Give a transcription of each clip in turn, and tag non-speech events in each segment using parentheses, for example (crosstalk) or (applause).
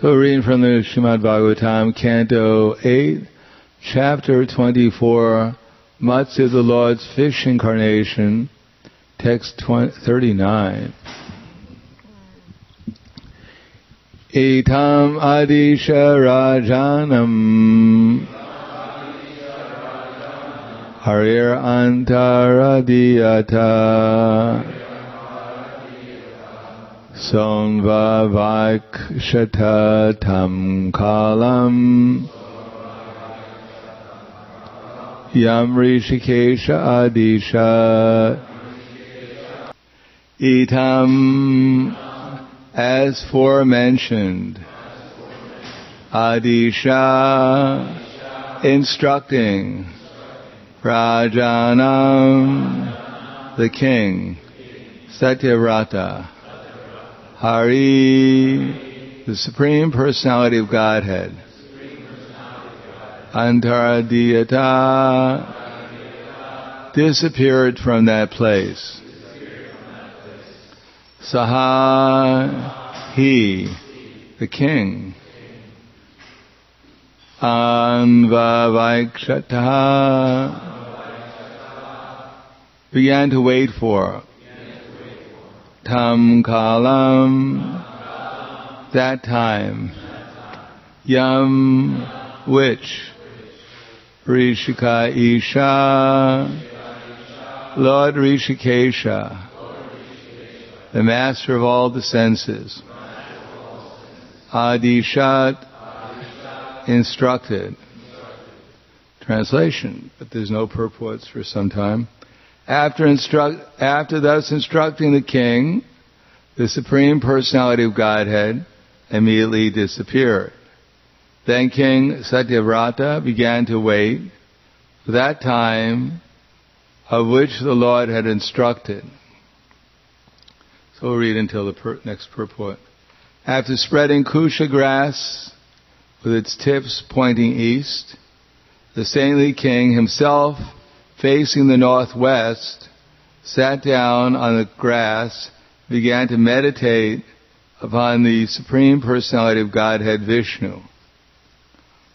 So reading from the Srimad Bhagavatam, Canto 8, Chapter 24, Matsya, the Lord's fish incarnation, text 20, 39. Etam Adisha Rajanam Harir Antaradiyata Sonvavakshata tam kalam. Yam Rishikesha Adisha. Itam as forementioned Adisha instructing Rajanam the king Satyavrata Hari, the Supreme Personality of Godhead. Antaradiyata disappeared from that place. Saha, he, the king. Anvavaikshata began to wait for tam kalam, that time, yam, which, Rishika Isha, Lord Rishikesha, the master of all the senses, Adishat, instructed. Translation, but there's no purports for some time. After, instruct, after thus instructing the king, the Supreme Personality of Godhead immediately disappeared. Then King Satyavrata began to wait for that time of which the Lord had instructed. So we'll read until the per- next purport. After spreading kusha grass with its tips pointing east, the saintly king himself facing the northwest, sat down on the grass, began to meditate upon the Supreme Personality of Godhead Vishnu,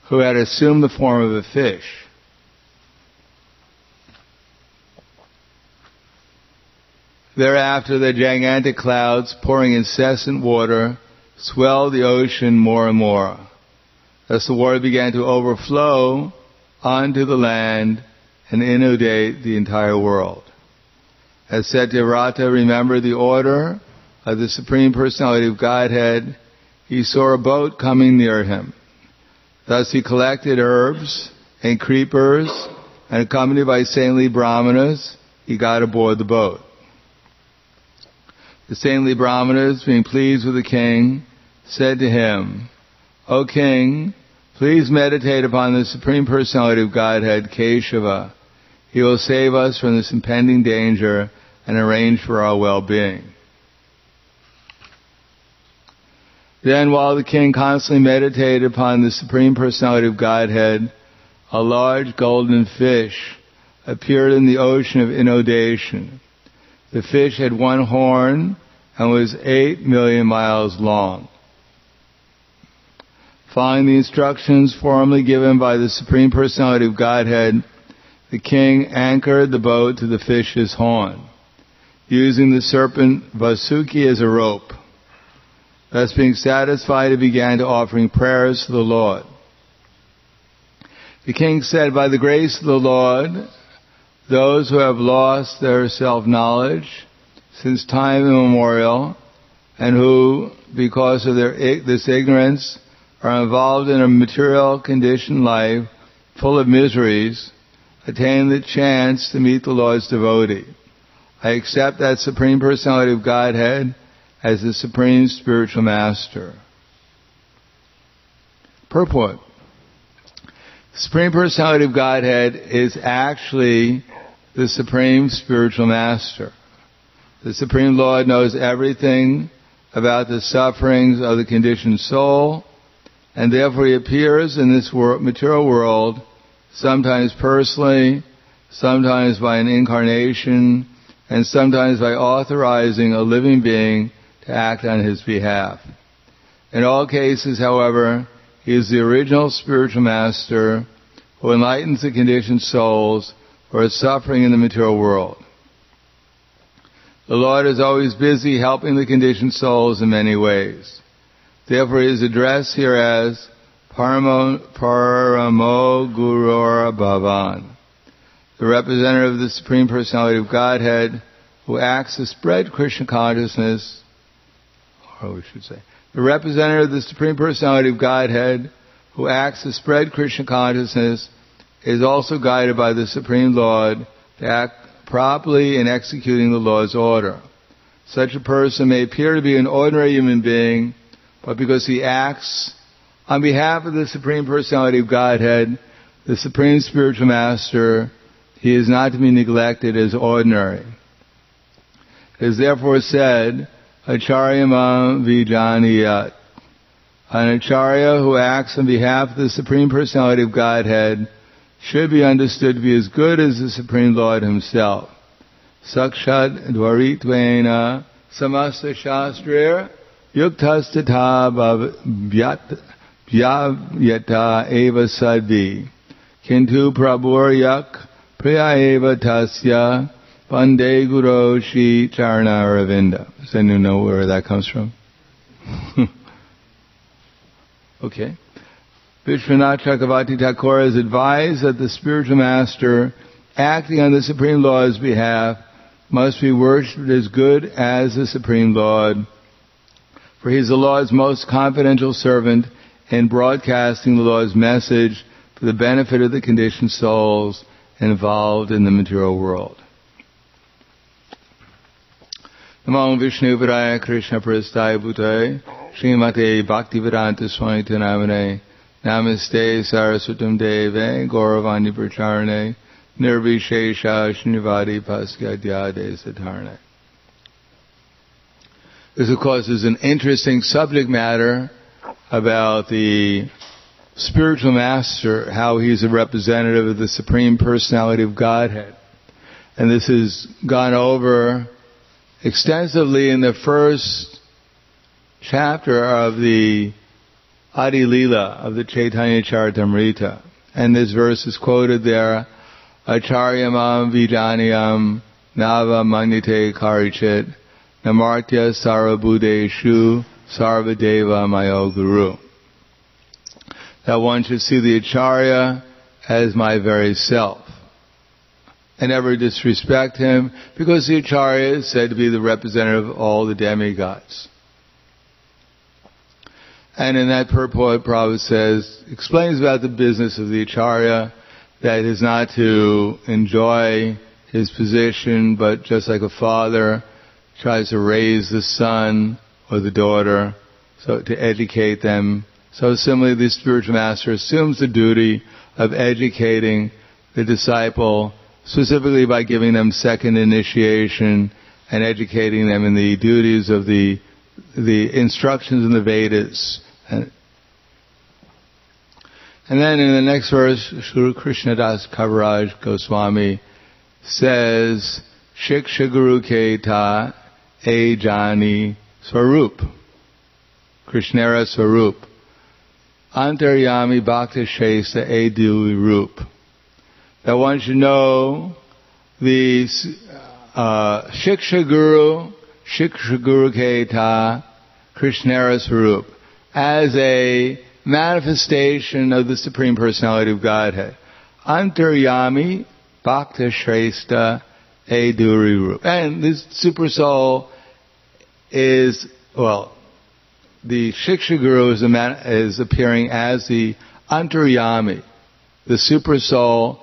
who had assumed the form of a fish. Thereafter, the gigantic clouds pouring incessant water swelled the ocean more and more. Thus the water began to overflow onto the land and inundate the entire world. As Satyavrata remembered the order of the Supreme Personality of Godhead, he saw a boat coming near him. Thus he collected herbs and creepers, and accompanied by saintly brahmanas, he got aboard the boat. The saintly brahmanas, being pleased with the king, said to him, O king, please meditate upon the Supreme Personality of Godhead, Keshava, he will save us from this impending danger and arrange for our well-being. Then while the king constantly meditated upon the Supreme Personality of Godhead, a large golden fish appeared in the ocean of inundation. The fish had one horn and was eight million miles long. Following the instructions formally given by the Supreme Personality of Godhead, the king anchored the boat to the fish's horn, using the serpent Vasuki as a rope. Thus being satisfied, he began to offering prayers to the Lord. The king said, by the grace of the Lord, those who have lost their self-knowledge since time immemorial and who, because of their, this ignorance, are involved in a material conditioned life full of miseries, attain the chance to meet the Lord's devotee. I accept that Supreme Personality of Godhead as the Supreme Spiritual Master. Purport. The Supreme Personality of Godhead is actually the Supreme Spiritual Master. The Supreme Lord knows everything about the sufferings of the conditioned soul, and therefore he appears in this material world sometimes personally, sometimes by an incarnation, and sometimes by authorizing a living being to act on his behalf. In all cases, however, he is the original spiritual master who enlightens the conditioned souls who are suffering in the material world. The Lord is always busy helping the conditioned souls in many ways. Therefore, he is addressed here as Paramo, Bhavan, the representative of the Supreme Personality of Godhead who acts to spread Krishna consciousness, or we should say, the representative of the Supreme Personality of Godhead who acts to spread Krishna consciousness is also guided by the Supreme Lord to act properly in executing the Lord's order. Such a person may appear to be an ordinary human being, but because he acts on behalf of the Supreme Personality of Godhead, the Supreme Spiritual Master, he is not to be neglected as ordinary. It is therefore said, Acharya Vijaniyat. An Acharya who acts on behalf of the Supreme Personality of Godhead should be understood to be as good as the Supreme Lord Himself. Sakshat Dwaritvena Samasta Shastrir Yuktastata Bhavyata Eva Sadvi Kintu Prabhuryak Priya Eva Tasya Bande Guru Shi Charna Ravinda. Does anyone know where that comes from? (laughs) okay. Vishwanath Chakravarti Thakur has advised that the spiritual master, acting on the Supreme Lord's behalf, must be worshipped as good as the Supreme Lord, for he is the Lord's most confidential servant in broadcasting the Lord's message for the benefit of the conditioned souls involved in the material world. Namo Vishnu Vidaya Krishna Prasthaya Bhutaya Srimate Bhaktivedanta Swami Namane Namaste Saraswatam Deve Gauravani Pracharane Nirvishesha Shnivadi Paskadyade Satarne. This of course is an interesting subject matter about the spiritual master, how he's a representative of the Supreme Personality of Godhead. And this has gone over extensively in the first chapter of the Adi Lila of the Chaitanya Charitamrita. And this verse is quoted there, Acharyamam Vijaniyam Nava Manyate Karichit Namartya Sarabudeshu Sarvadeva Mayo Guru. That one should see the Acharya as my very self and never disrespect him because the Acharya is said to be the representative of all the demigods. And in that purport, Prabhupada says, explains about the business of the Acharya, that is not to enjoy his position, but just like a father tries to raise the son or the daughter, so to educate them. So similarly, the spiritual master assumes the duty of educating the disciple specifically by giving them second initiation and educating them in the duties of the the instructions in the Vedas. And, and then in the next verse, Sri Krishnadas Kaviraj Goswami says, Shiksha Keta E Jani Swarup. Krishnara Swarup. Antaryami Bhakta Shesa E Dui Rup that one should know the uh, Shiksha Guru, Shiksha Guru Keta, Krishnara Swarup, as a manifestation of the Supreme Personality of Godhead. Antaryami Bhakta Shrestha Eduri Rup. And this Super Soul is, well, the Shiksha Guru is, man, is appearing as the Antaryami, the Super Soul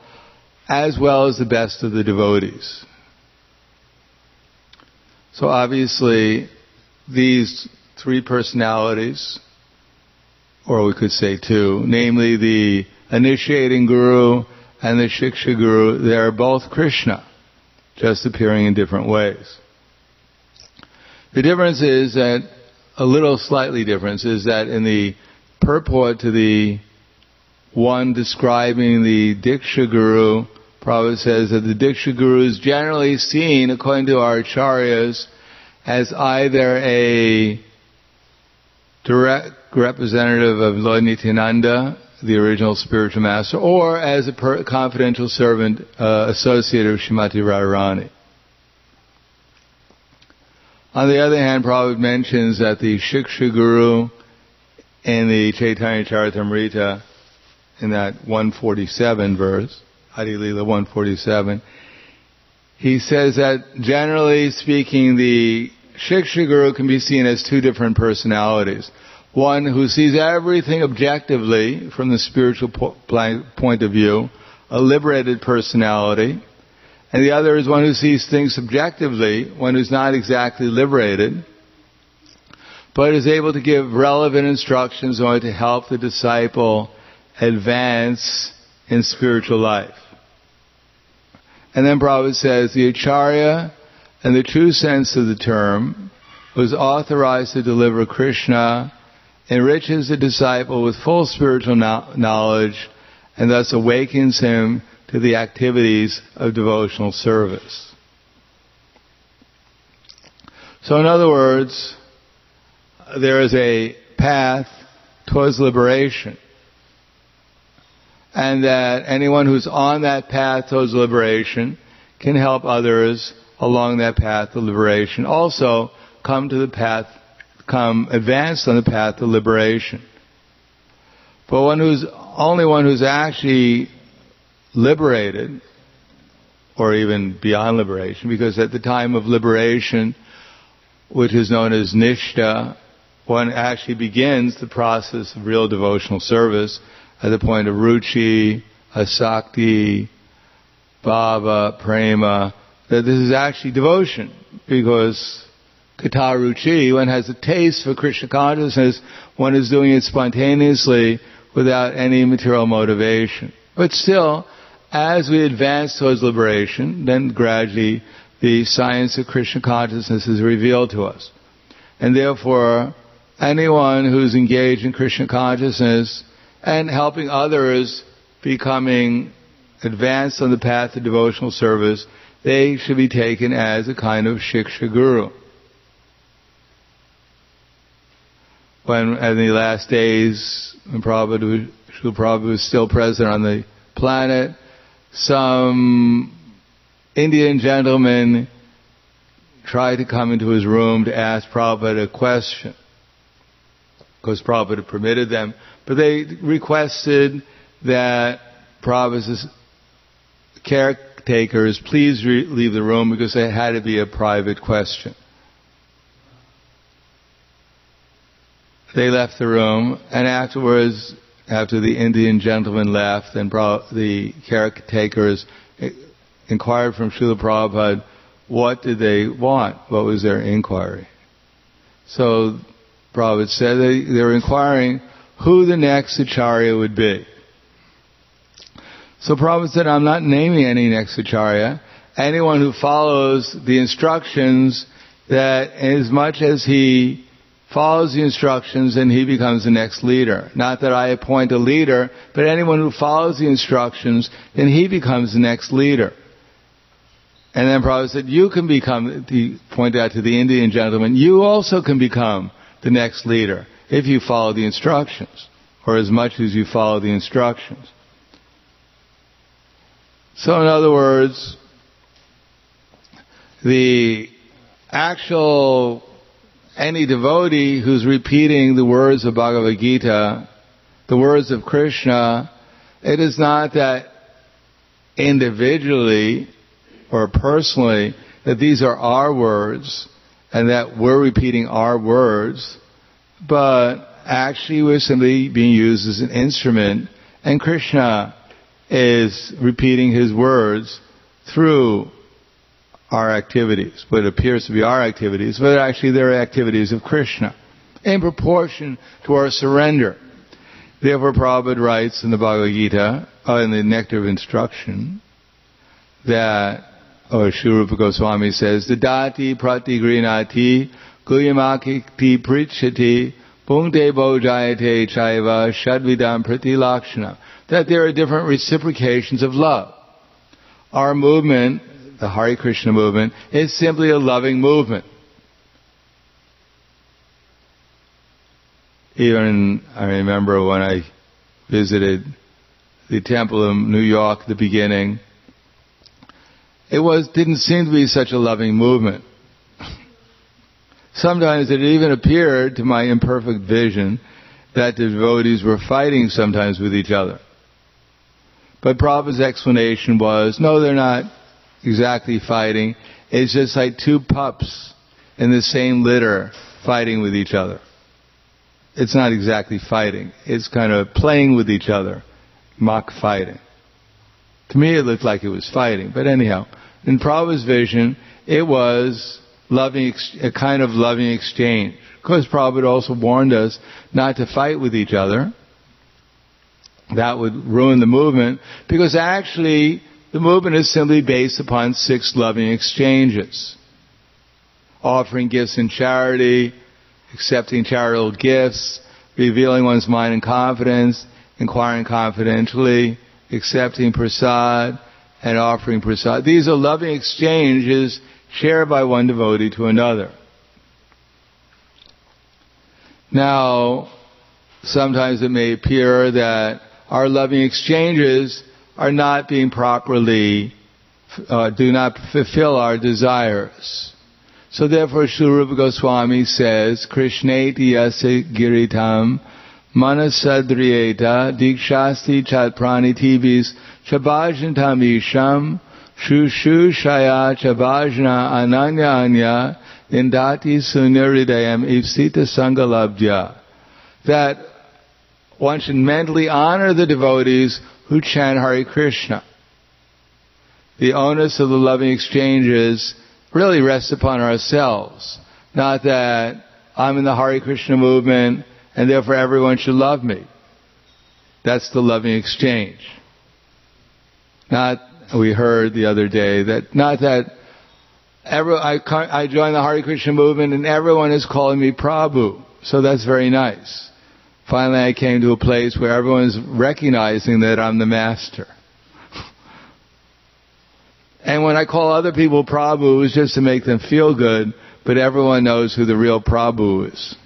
as well as the best of the devotees. So obviously, these three personalities, or we could say two, namely the initiating guru and the shiksha guru, they are both Krishna, just appearing in different ways. The difference is that, a little slightly difference, is that in the purport to the one describing the Diksha Guru, Prabhupada says that the Diksha Guru is generally seen, according to our acharyas, as either a direct representative of Lord Nityananda, the original spiritual master, or as a confidential servant uh, associate of Srimati Radharani. On the other hand, Prabhupada mentions that the Shiksha Guru in the Chaitanya Charitamrita, in that 147 verse, Adi Lila 147, he says that generally speaking, the Shiksha Guru can be seen as two different personalities. One who sees everything objectively from the spiritual po- point of view, a liberated personality, and the other is one who sees things subjectively, one who's not exactly liberated, but is able to give relevant instructions in order to help the disciple advance in spiritual life. And then Prabhupada says the Acharya, in the true sense of the term, was authorized to deliver Krishna, enriches the disciple with full spiritual knowledge, and thus awakens him to the activities of devotional service. So in other words, there is a path towards liberation. And that anyone who's on that path towards liberation can help others along that path of liberation. Also, come to the path, come advanced on the path of liberation. But one who's, only one who's actually liberated, or even beyond liberation, because at the time of liberation, which is known as nishta, one actually begins the process of real devotional service at the point of ruchi, asakti, bhava, prema, that this is actually devotion, because kata ruchi, one has a taste for Krishna consciousness, one is doing it spontaneously without any material motivation. But still, as we advance towards liberation, then gradually the science of Krishna consciousness is revealed to us. And therefore, anyone who's engaged in Krishna consciousness and helping others becoming advanced on the path of devotional service, they should be taken as a kind of shiksha guru. When in the last days, when Prabhupada, Prabhupada was still present on the planet, some Indian gentlemen tried to come into his room to ask Prabhupada a question. Because Prabhupada permitted them. But they requested that Prabhupada's caretakers please re- leave the room because it had to be a private question. They left the room, and afterwards after the Indian gentleman left and the caretakers eh, inquired from Srila Prabhupada, what did they want? What was their inquiry? So Prabhupada said they, they were inquiring who the next acharya would be. So Prabhupada said, I'm not naming any next acharya. Anyone who follows the instructions that as much as he follows the instructions and he becomes the next leader. Not that I appoint a leader, but anyone who follows the instructions, then he becomes the next leader. And then Prabhupada said, you can become, he pointed out to the Indian gentleman, you also can become the next leader if you follow the instructions, or as much as you follow the instructions. So in other words, the actual any devotee who's repeating the words of Bhagavad Gita, the words of Krishna, it is not that individually or personally that these are our words and that we're repeating our words, but actually we're simply being used as an instrument. And Krishna is repeating his words through our activities, what appears to be our activities, but actually they're activities of Krishna in proportion to our surrender. Therefore, Prabhupada writes in the Bhagavad Gita, uh, in the Nectar of Instruction, that, or Sri Rupa Goswami says, "The Dadati pratigrinati guyamakiti prichati bhungte bojayate chaiva shadvidam pratilakshana. That there are different reciprocations of love. Our movement the Hare Krishna movement is simply a loving movement. even I remember when I visited the temple in New York at the beginning, it was didn't seem to be such a loving movement. Sometimes it even appeared to my imperfect vision that the devotees were fighting sometimes with each other. But Prabhupada's explanation was, no, they're not exactly fighting. It's just like two pups in the same litter fighting with each other. It's not exactly fighting. It's kind of playing with each other. Mock fighting. To me it looked like it was fighting. But anyhow, in Prabhupada's vision, it was loving, a kind of loving exchange. Of course, Prabhupada also warned us not to fight with each other. That would ruin the movement because actually the movement is simply based upon six loving exchanges. Offering gifts in charity, accepting charitable gifts, revealing one's mind in confidence, inquiring confidentially, accepting prasad, and offering prasad. These are loving exchanges shared by one devotee to another. Now, sometimes it may appear that our loving exchanges are not being properly, uh, do not fulfill our desires. So therefore, Sri Rupa Goswami says, Krishneti yase giritam manasadriyeta dikshasti chatpranitivis chabhajantam isham shushu shaya chabhajna ananya anya indati sunyaridayam ipsita sangalabdya. That one should mentally honor the devotees who chant Hare Krishna. The onus of the loving exchanges really rests upon ourselves. Not that I'm in the Hare Krishna movement and therefore everyone should love me. That's the loving exchange. Not, we heard the other day that, not that every, I, I joined the Hare Krishna movement and everyone is calling me Prabhu. So that's very nice. Finally I came to a place where everyone is recognizing that I'm the master. (laughs) and when I call other people Prabhu, it's just to make them feel good, but everyone knows who the real Prabhu is.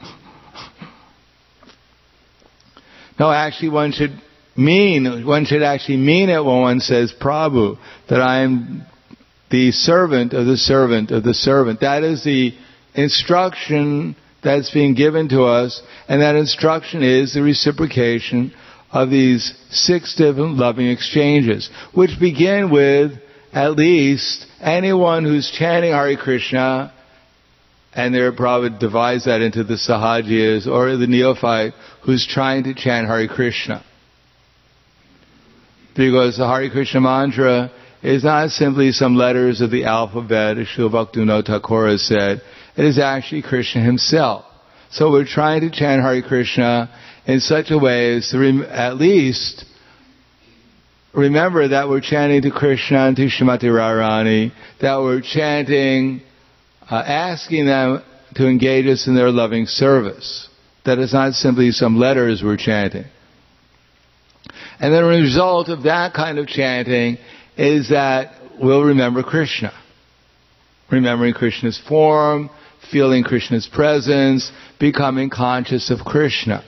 (laughs) no, actually one should mean, one should actually mean it when one says Prabhu, that I am the servant of the servant of the servant. That is the instruction that's being given to us, and that instruction is the reciprocation of these six different loving exchanges, which begin with at least anyone who's chanting Hare Krishna, and they're probably divides that into the sahajiyas or the neophyte who's trying to chant Hare Krishna. Because the Hare Krishna mantra is not simply some letters of the alphabet, as Srila Bhaktivinoda said. It is actually Krishna himself. So we're trying to chant Hare Krishna in such a way as to rem- at least remember that we're chanting to Krishna and to Shrimati Radharani, that we're chanting, uh, asking them to engage us in their loving service. That it's not simply some letters we're chanting. And then the result of that kind of chanting is that we'll remember Krishna. Remembering Krishna's form, feeling Krishna's presence, becoming conscious of Krishna.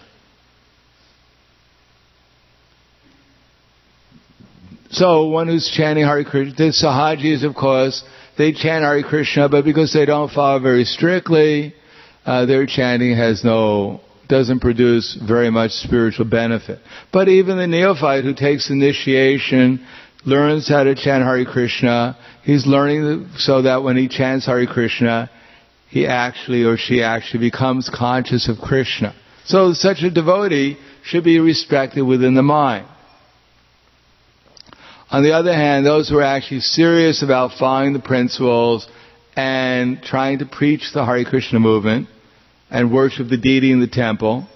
So one who's chanting Hare Krishna, the Sahajis of course, they chant Hare Krishna, but because they don't follow very strictly, uh, their chanting has no, doesn't produce very much spiritual benefit. But even the neophyte who takes initiation learns how to chant Hare Krishna, he's learning so that when he chants Hare Krishna, he actually or she actually becomes conscious of Krishna. So such a devotee should be respected within the mind. On the other hand, those who are actually serious about following the principles and trying to preach the Hare Krishna movement and worship the deity in the temple,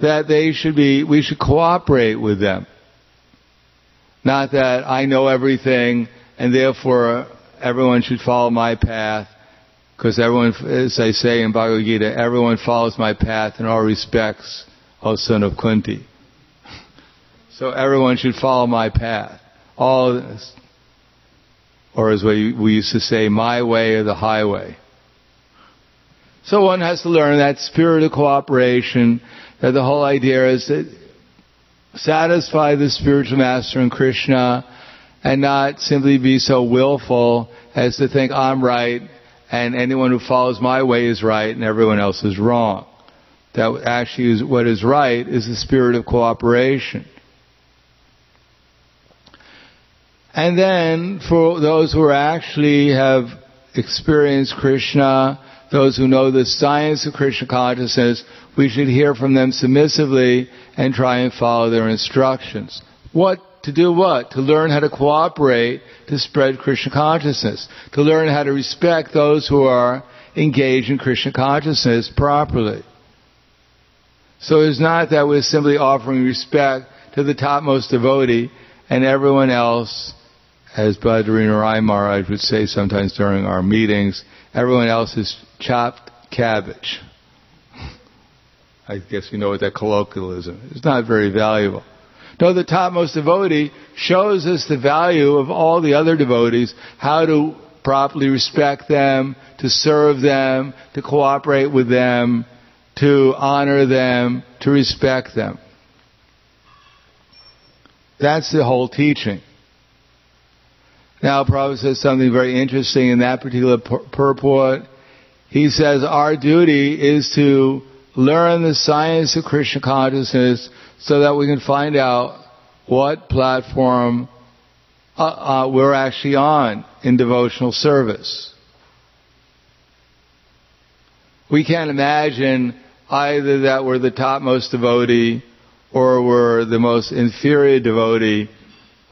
that they should be, we should cooperate with them. Not that I know everything and therefore everyone should follow my path because everyone, as I say in Bhagavad Gita, everyone follows my path in all respects, O son of Kunti. (laughs) So everyone should follow my path. All. Or as we, we used to say, my way or the highway. So one has to learn that spirit of cooperation, that the whole idea is to satisfy the spiritual master in Krishna and not simply be so willful as to think I'm right and anyone who follows my way is right and everyone else is wrong. That actually is what is right is the spirit of cooperation. And then for those who actually have experienced Krishna, those who know the science of Krishna consciousness, we should hear from them submissively and try and follow their instructions. What to do what? To learn how to cooperate to spread Krishna consciousness. To learn how to respect those who are engaged in Krishna consciousness properly. So it's not that we're simply offering respect to the topmost devotee and everyone else, as Badrinarayan Maharaj would say sometimes during our meetings, everyone else is chopped cabbage. (laughs) I guess you know what that colloquialism is. It's not very valuable. No, the topmost devotee shows us the value of all the other devotees, how to properly respect them, to serve them, to cooperate with them, to honor them, to respect them. That's the whole teaching. Now, Prabhupada says something very interesting in that particular purport. He says our duty is to learn the science of Krishna consciousness so that we can find out what platform uh, uh, we're actually on in devotional service. We can't imagine either that we're the topmost devotee or we're the most inferior devotee.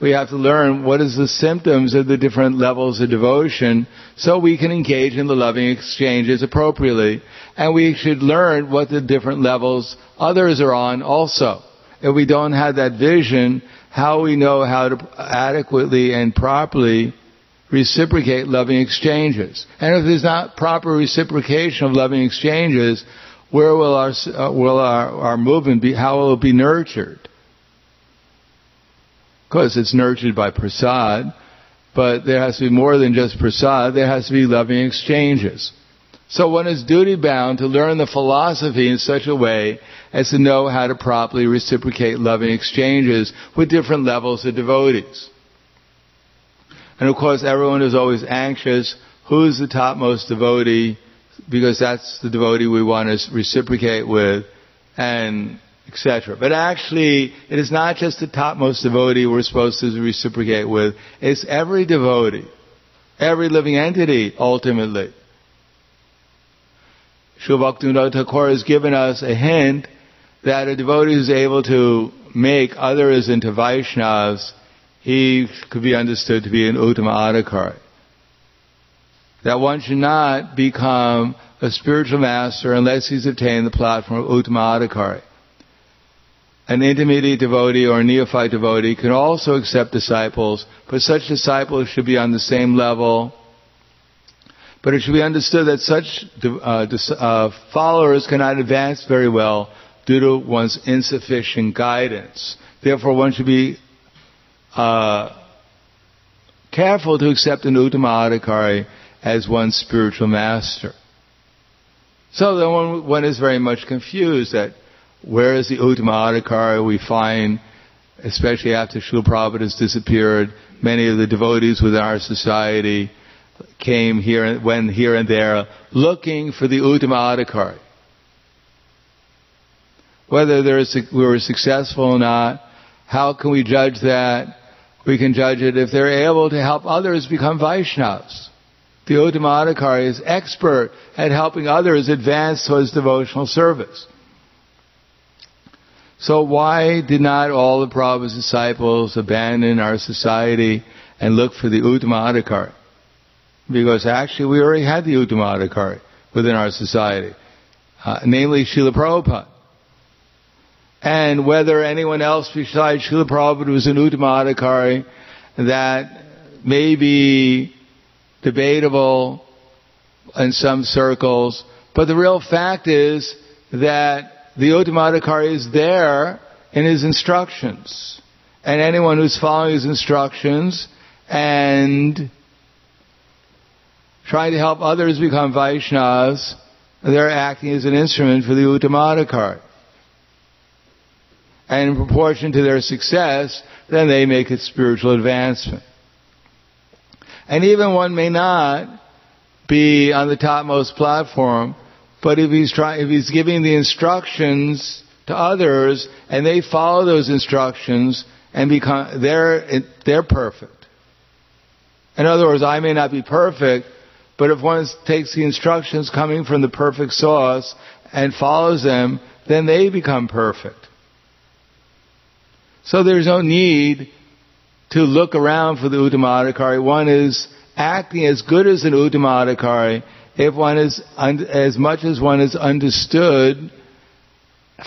We have to learn what is the symptoms of the different levels of devotion so we can engage in the loving exchanges appropriately. And we should learn what the different levels others are on also. If we don't have that vision, how we know how to adequately and properly reciprocate loving exchanges. And if there's not proper reciprocation of loving exchanges, where will our, uh, will our, our movement be, how will it be nurtured? Because it's nurtured by prasad, but there has to be more than just prasad, there has to be loving exchanges. So one is duty bound to learn the philosophy in such a way as to know how to properly reciprocate loving exchanges with different levels of devotees. And of course everyone is always anxious, who's the topmost devotee, because that's the devotee we want to reciprocate with, and etc. But actually, it is not just the topmost devotee we're supposed to reciprocate with, it's every devotee, every living entity, ultimately. Srila Bhaktivinoda Thakur has given us a hint that a devotee who's able to make others into Vaishnavas, he could be understood to be an Uttama Adhikari. That one should not become a spiritual master unless he's attained the platform of Uttama Adhikari. An intermediate devotee or a neophyte devotee can also accept disciples, but such disciples should be on the same level but it should be understood that such uh, uh, followers cannot advance very well due to one's insufficient guidance. Therefore, one should be uh, careful to accept an Uttama Adhikari as one's spiritual master. So then one, one is very much confused that where is the Uttama Adhikari we find, especially after Srila Prabhupada has disappeared, many of the devotees within our society came here and went here and there looking for the Uttama Adhikari. Whether we were successful or not, how can we judge that? We can judge it if they're able to help others become Vaishnavas. The Uttama Adhikari is expert at helping others advance towards devotional service. So why did not all the Prabhupada's disciples abandon our society and look for the Uttama Adhikari? Because actually we already had the Uttama Adhikari within our society, uh, namely Srila Prabhupada. And whether anyone else besides Srila Prabhupada was an Uttama Adhikari, that may be debatable in some circles, but the real fact is that the Uttama Adhikari is there in his instructions. And anyone who's following his instructions and trying to help others become Vaishnavas they're acting as an instrument for the Uttamadhikari. And in proportion to their success, then they make it spiritual advancement. And even one may not be on the topmost platform, but if he's trying, if he's giving the instructions to others and they follow those instructions and become, they're, they're perfect. In other words, I may not be perfect, but if one takes the instructions coming from the perfect source and follows them, then they become perfect. So there's no need to look around for the Uttamadhikari. One is acting as good as an Uttamadhikari if one is, as much as one is understood,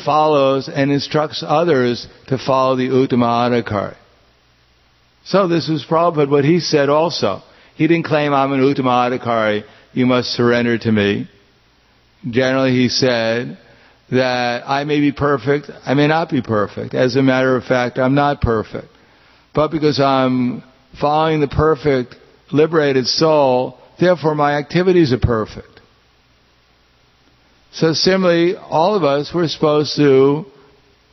follows and instructs others to follow the Uttamadhikari. So this was Prabhupada, what he said also. He didn't claim I'm an Uttamadhikari, you must surrender to me. Generally he said that I may be perfect, I may not be perfect. As a matter of fact, I'm not perfect. But because I'm following the perfect, liberated soul, therefore my activities are perfect. So similarly, all of us, we're supposed to,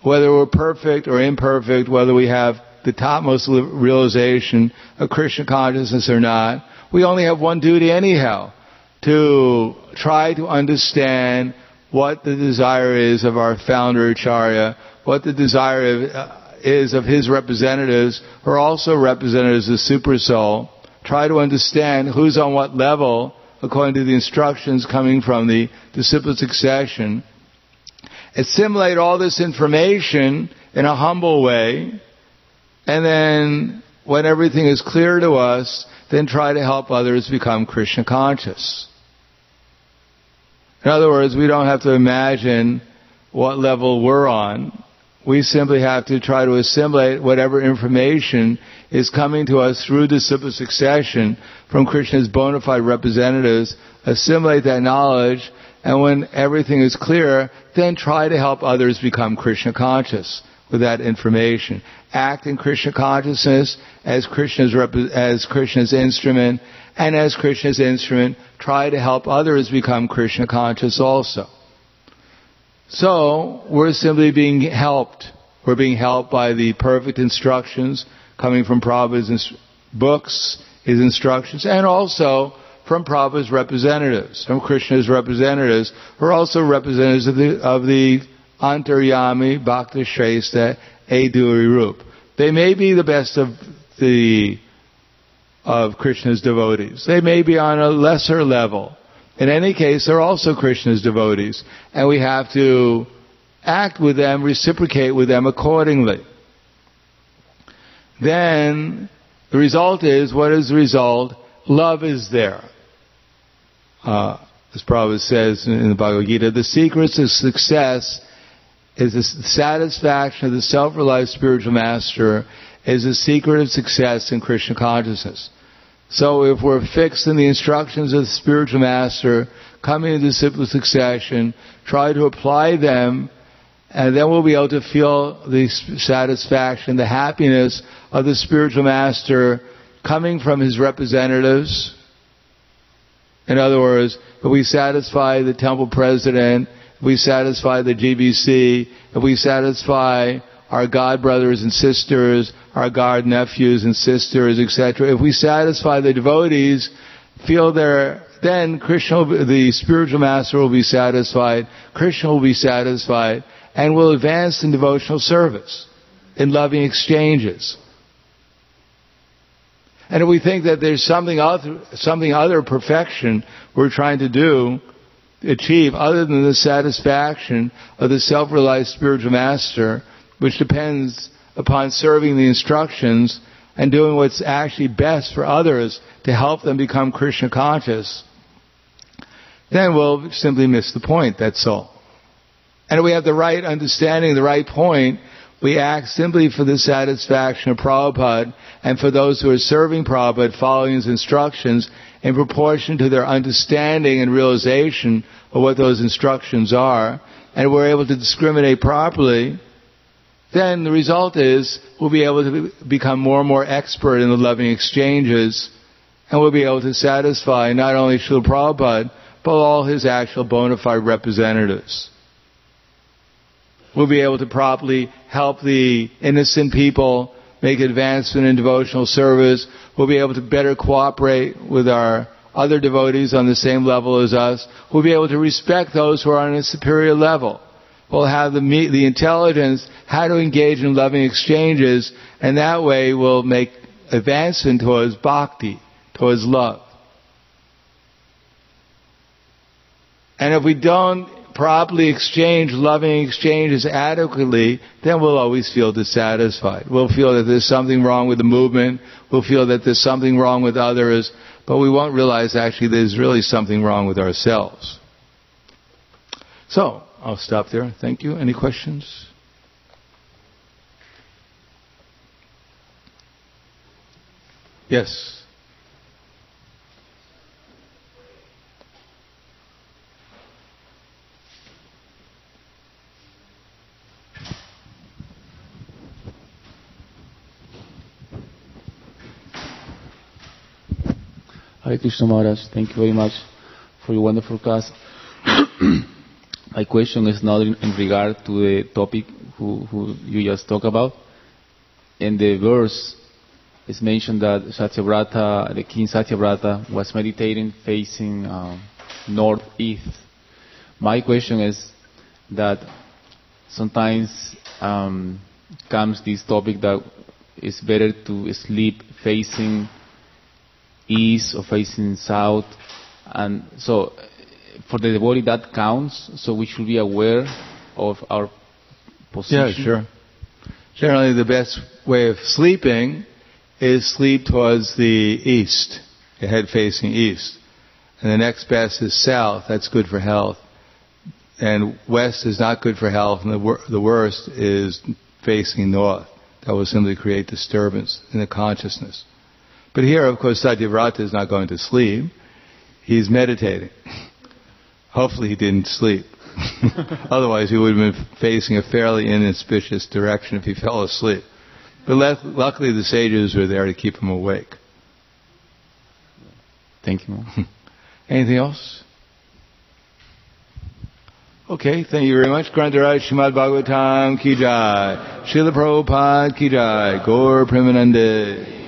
whether we're perfect or imperfect, whether we have the topmost realization of Krishna consciousness or not, we only have one duty anyhow, to try to understand what the desire is of our founder Acharya, what the desire uh, is of his representatives, who are also representatives of Super Soul, try to understand who's on what level according to the instructions coming from the disciple succession. Assimilate all this information in a humble way, and then when everything is clear to us, then try to help others become Krishna conscious. In other words, we don't have to imagine what level we're on. We simply have to try to assimilate whatever information is coming to us through the disciple succession from Krishna's bona fide representatives, assimilate that knowledge, and when everything is clear, then try to help others become Krishna conscious with that information. Act in Krishna consciousness as Krishna's, as Krishna's instrument, and as Krishna's instrument, try to help others become Krishna conscious also. So, we're simply being helped. We're being helped by the perfect instructions coming from Prabhupada's books, his instructions, and also from Prabhupada's representatives, from Krishna's representatives, who are also representatives of the, of the Antaryami Bhakti Shrestha Aduri Rup. They may be the best of the of Krishna's devotees. They may be on a lesser level, in any case, they're also Krishna's devotees, and we have to act with them, reciprocate with them accordingly. Then the result is, what is the result? Love is there. Uh, as Prabhupada says in the Bhagavad Gita, the secrets of success is the satisfaction of the self-realized spiritual master is the secret of success in Krishna consciousness. So if we're fixed in the instructions of the spiritual master, coming into disciple succession, try to apply them, and then we'll be able to feel the satisfaction, the happiness of the spiritual master coming from his representatives. In other words, if we satisfy the temple president, we satisfy the GBC, if we satisfy our god brothers and sisters, our god nephews and sisters, etc. If we satisfy the devotees, feel their, then Krishna, the spiritual master will be satisfied, Krishna will be satisfied, and will advance in devotional service, in loving exchanges. And if we think that there's something other, something other perfection we're trying to do, achieve, other than the satisfaction of the self-realized spiritual master, which depends upon serving the instructions and doing what's actually best for others to help them become Krishna conscious, then we'll simply miss the point, that's all. And if we have the right understanding, the right point, we act simply for the satisfaction of Prabhupada and for those who are serving Prabhupada, following his instructions in proportion to their understanding and realization of what those instructions are, and we're able to discriminate properly, then the result is we'll be able to become more and more expert in the loving exchanges, and we'll be able to satisfy not only Srila Prabhupada, but all his actual bona fide representatives. We'll be able to properly help the innocent people make advancement in devotional service. We'll be able to better cooperate with our other devotees on the same level as us. We'll be able to respect those who are on a superior level. We'll have the, the intelligence how to engage in loving exchanges, and that way we'll make advancement towards bhakti, towards love. And if we don't properly exchange loving exchanges adequately, then we'll always feel dissatisfied. We'll feel that there's something wrong with the movement. We'll feel that there's something wrong with others, but we won't realize actually there's really something wrong with ourselves. So, I'll stop there. Thank you. Any questions? Yes. Hare Krishna Maharaj, thank you very much for your wonderful class. (clears throat) My question is not in, in, regard to the topic who, who you just talked about. In the verse, it's mentioned that Satyavrata, the king Satyavrata, was meditating facing um, northeast. My question is that sometimes um, comes this topic that it's better to sleep facing east or facing south. And so for the devotee that counts, so we should be aware of our position. Yeah, sure. Generally the best way of sleeping is sleep towards the east, head facing east. And the next best is south, that's good for health. And west is not good for health, and the, wor- the worst is facing north. That will simply create disturbance in the consciousness. But here, of course, Satyavrata is not going to sleep. He's meditating. Hopefully he didn't sleep. (laughs) Otherwise he would have been facing a fairly inauspicious direction if he (laughs) fell asleep. But le- luckily the sages were there to keep him awake. Thank you. (laughs) Anything else? Okay, thank you very much. Grantharaj Srimad Bhagavatam Ki Jai. Srila Prabhupada Ki Jai. Gaur Premanande.